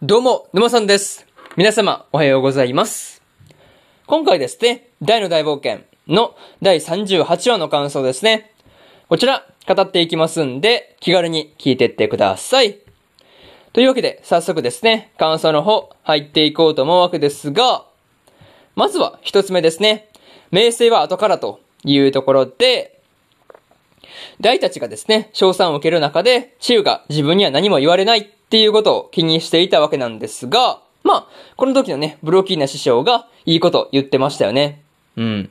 どうも、沼さんです。皆様、おはようございます。今回ですね、大の大冒険の第38話の感想ですね。こちら、語っていきますんで、気軽に聞いてってください。というわけで、早速ですね、感想の方、入っていこうと思うわけですが、まずは一つ目ですね。名声は後からというところで、大たちがですね、賞賛を受ける中で、チウが自分には何も言われないっていうことを気にしていたわけなんですが、まあ、この時のね、ブロキーナ師匠がいいこと言ってましたよね。うん。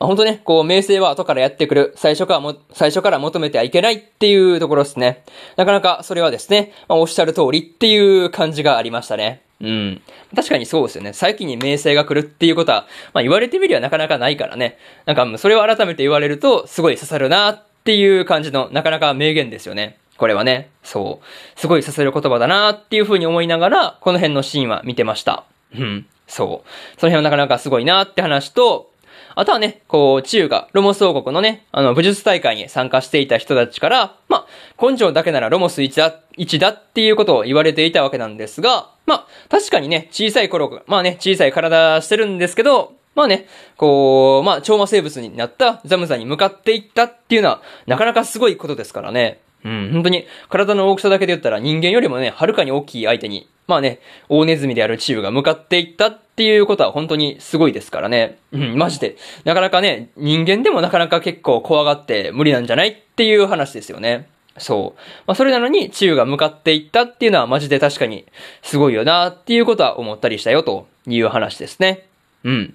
まあ、本当ね、こう、名声は後からやってくる。最初からも、最初から求めてはいけないっていうところですね。なかなかそれはですね、まあ、おっしゃる通りっていう感じがありましたね。うん。確かにそうですよね。最近に名声が来るっていうことは、まあ言われてみりゃなかなかないからね。なんか、それを改めて言われると、すごい刺さるなっていう感じの、なかなか名言ですよね。これはね、そう。すごい刺さる言葉だなっていう風に思いながら、この辺のシーンは見てました。うん。そう。その辺はなかなかすごいなって話と、あとはね、こう、中がロモス王国のね、あの、武術大会に参加していた人たちから、まあ、根性だけならロモス1だ、1だっていうことを言われていたわけなんですが、まあ、確かにね、小さい頃、まあね、小さい体してるんですけど、まあね、こう、まあ、超魔生物になったザムザに向かっていったっていうのは、なかなかすごいことですからね。うん、本当に、体の大きさだけで言ったら人間よりもね、はるかに大きい相手に、まあね、大ネズミであるチームが向かっていったっていうことは本当にすごいですからね。うん、マジで。なかなかね、人間でもなかなか結構怖がって無理なんじゃないっていう話ですよね。そう。まあ、それなのに、チュウが向かっていったっていうのはマジで確かにすごいよなっていうことは思ったりしたよという話ですね。うん。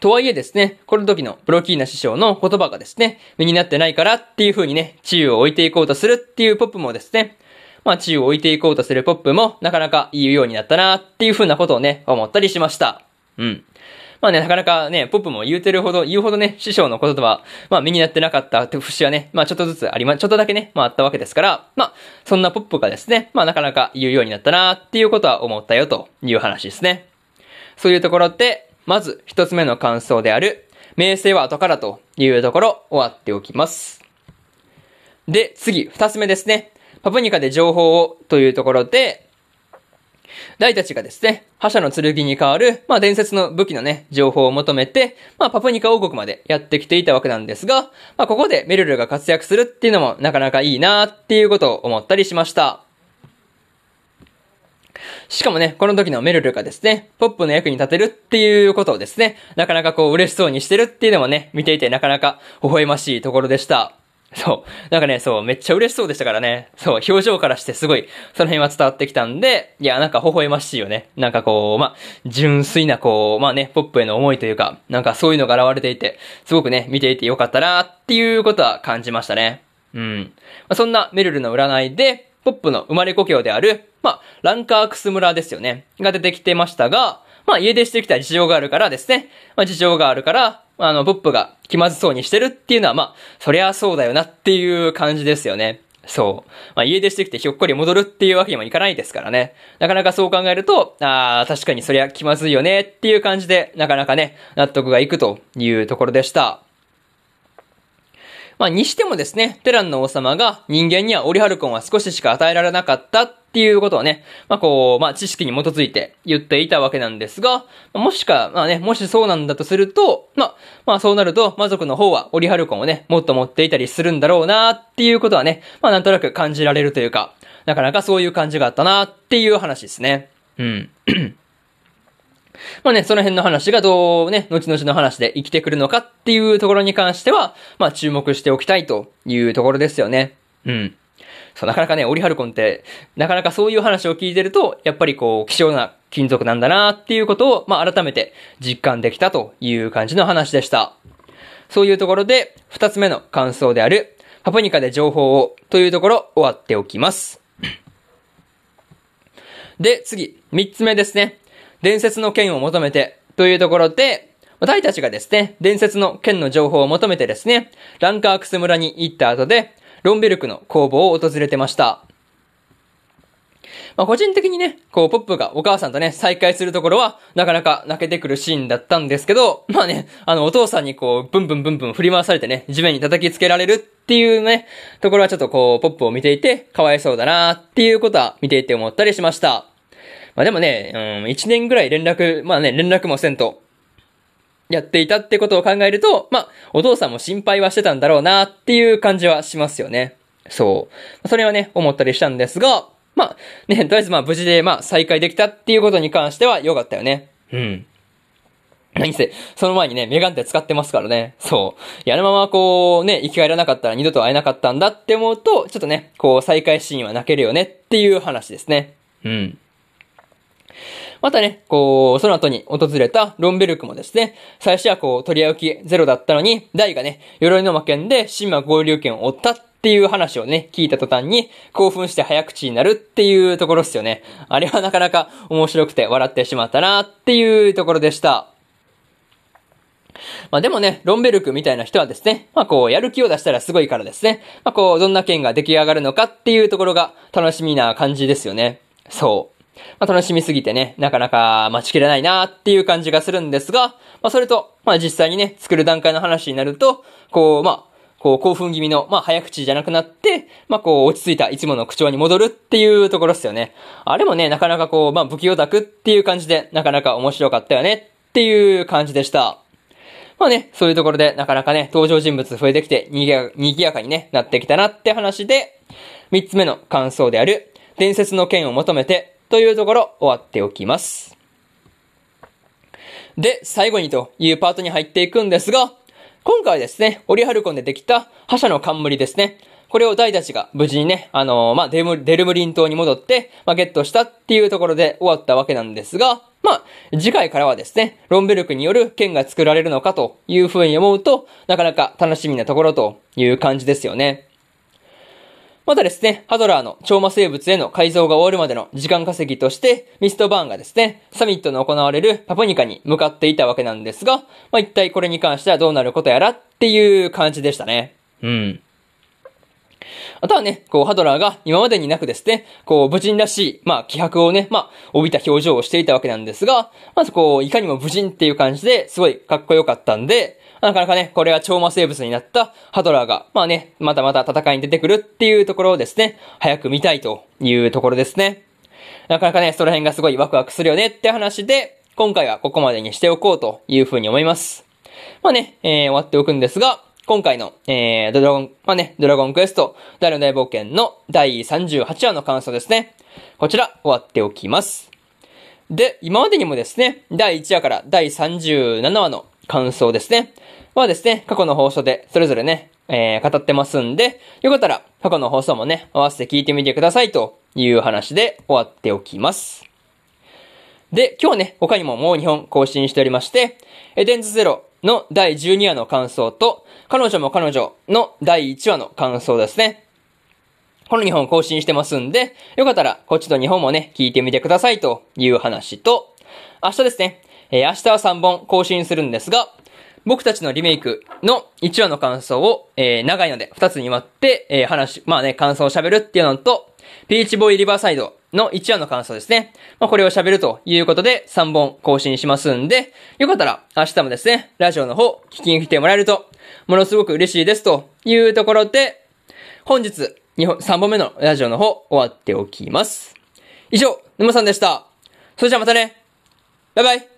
とはいえですね、この時のプロキーナ師匠の言葉がですね、身になってないからっていう風にね、治癒を置いていこうとするっていうポップもですね、まあ治癒を置いていこうとするポップもなかなか言うようになったなっていう風なことをね、思ったりしました。うん。まあね、なかなかね、ポップも言うてるほど、言うほどね、師匠の言葉、まあ身になってなかったって節はね、まあちょっとずつありま、ちょっとだけね、まああったわけですから、まあ、そんなポップがですね、まあなかなか言うようになったなっていうことは思ったよという話ですね。そういうところで、まず一つ目の感想である、名声は後からというところ終わっておきます。で、次、二つ目ですね。パプニカで情報をというところで、大たちがですね、覇者の剣に代わる、まあ伝説の武器のね、情報を求めて、まあパプニカ王国までやってきていたわけなんですが、まあここでメルルが活躍するっていうのもなかなかいいなっていうことを思ったりしました。しかもね、この時のメルルがですね、ポップの役に立てるっていうことをですね、なかなかこう嬉しそうにしてるっていうのもね、見ていてなかなか微笑ましいところでした。そう。なんかね、そう、めっちゃ嬉しそうでしたからね。そう、表情からしてすごい、その辺は伝わってきたんで、いや、なんか微笑ましいよね。なんかこう、ま、純粋なこう、まあね、ポップへの思いというか、なんかそういうのが現れていて、すごくね、見ていてよかったなっていうことは感じましたね。うん。まあ、そんなメルルの占いで、ポップの生まれ故郷である、まあ、ランカークス村ですよね。が出てきてましたが、まあ、家出してきた事情があるからですね。まあ、事情があるから、あの、ポップが気まずそうにしてるっていうのは、まあ、そりゃそうだよなっていう感じですよね。そう。まあ、家出してきてひょっこり戻るっていうわけにもいかないですからね。なかなかそう考えると、ああ、確かにそりゃ気まずいよねっていう感じで、なかなかね、納得がいくというところでした。まあ、にしてもですね、テランの王様が人間にはオリハルコンは少ししか与えられなかったっていうことをね、まあ、こう、まあ、知識に基づいて言っていたわけなんですが、もしか、まあね、もしそうなんだとすると、まあ、まあそうなると、魔族の方はオリハルコンをね、もっと持っていたりするんだろうなっていうことはね、まあなんとなく感じられるというか、なかなかそういう感じがあったなっていう話ですね。うん。まあね、その辺の話がどうね、後々の話で生きてくるのかっていうところに関しては、まあ注目しておきたいというところですよね。うん。そう、なかなかね、オリハルコンって、なかなかそういう話を聞いてると、やっぱりこう、希少な金属なんだなっていうことを、まあ改めて実感できたという感じの話でした。そういうところで、二つ目の感想である、パプニカで情報をというところ終わっておきます。で、次、三つ目ですね。伝説の剣を求めてというところで、大たちがですね、伝説の剣の情報を求めてですね、ランカークス村に行った後で、ロンベルクの工房を訪れてました。まあ個人的にね、こうポップがお母さんとね、再会するところは、なかなか泣けてくるシーンだったんですけど、まあね、あのお父さんにこう、ブンブンブンブン振り回されてね、地面に叩きつけられるっていうね、ところはちょっとこう、ポップを見ていて、かわいそうだなっていうことは見ていて思ったりしました。まあでもね、うん、一年ぐらい連絡、まあね、連絡もせんと、やっていたってことを考えると、まあ、お父さんも心配はしてたんだろうなっていう感じはしますよね。そう。それはね、思ったりしたんですが、まあ、ね、とりあえずまあ無事でまあ再会できたっていうことに関しては良かったよね。うん。何せ、その前にね、メガンテ使ってますからね。そう。いや、あのままこう、ね、生き返らなかったら二度と会えなかったんだって思うと、ちょっとね、こう、再会シーンは泣けるよねっていう話ですね。うん。またね、こう、その後に訪れたロンベルクもですね、最初はこう、取り置きゼロだったのに、ダイがね、鎧の魔剣で神魔合流剣を追ったっていう話をね、聞いた途端に、興奮して早口になるっていうところですよね。あれはなかなか面白くて笑ってしまったなっていうところでした。まあでもね、ロンベルクみたいな人はですね、まあこう、やる気を出したらすごいからですね、まあこう、どんな剣が出来上がるのかっていうところが楽しみな感じですよね。そう。まあ、楽しみすぎてね、なかなか待ちきれないなっていう感じがするんですが、まあ、それと、まあ、実際にね、作る段階の話になると、こう、まあ、こう、興奮気味の、まあ、早口じゃなくなって、まあ、こう、落ち着いたいつもの口調に戻るっていうところですよね。あれもね、なかなかこう、まあ、不器用だくっていう感じで、なかなか面白かったよねっていう感じでした。まあね、そういうところで、なかなかね、登場人物増えてきて、にぎや、にぎやかにね、なってきたなって話で、三つ目の感想である、伝説の剣を求めて、というところ終わっておきます。で、最後にというパートに入っていくんですが、今回はですね、オリハルコンでできた覇者の冠ですね。これを大たちが無事にね、あのー、まあ、デルデルムリン島に戻って、まあ、ゲットしたっていうところで終わったわけなんですが、まあ、次回からはですね、ロンベルクによる剣が作られるのかというふうに思うと、なかなか楽しみなところという感じですよね。またですね、ハドラーの超魔生物への改造が終わるまでの時間稼ぎとして、ミストバーンがですね、サミットの行われるパプニカに向かっていたわけなんですが、まあ、一体これに関してはどうなることやらっていう感じでしたね。うん。あとはね、こう、ハドラーが今までになくですね、こう、無人らしい、まあ、気迫をね、まあ、帯びた表情をしていたわけなんですが、まずこう、いかにも無人っていう感じですごいかっこよかったんで、なかなかね、これは超魔生物になったハドラーが、まあね、またまた戦いに出てくるっていうところをですね、早く見たいというところですね。なかなかね、その辺がすごいワクワクするよねって話で、今回はここまでにしておこうというふうに思います。まあね、えー、終わっておくんですが、今回の、えー、ドラゴン、まあね、ドラゴンクエスト、大の大冒険の第38話の感想ですね。こちら、終わっておきます。で、今までにもですね、第1話から第37話の感想ですね。はですね、過去の放送でそれぞれね、えー、語ってますんで、よかったら過去の放送もね、合わせて聞いてみてくださいという話で終わっておきます。で、今日ね、他にももう2本更新しておりまして、エデンズゼロの第12話の感想と、彼女も彼女の第1話の感想ですね。この2本更新してますんで、よかったらこっちと2本もね、聞いてみてくださいという話と、明日ですね、えー、明日は3本更新するんですが、僕たちのリメイクの1話の感想を、えー、長いので2つに割って、えー、話、まあね、感想を喋るっていうのと、ピーチボーイリバーサイドの1話の感想ですね。まあ、これを喋るということで3本更新しますんで、よかったら明日もですね、ラジオの方聞きに来てもらえると、ものすごく嬉しいですというところで、本日、3本目のラジオの方終わっておきます。以上、沼さんでした。それじゃあまたね。バイバイ。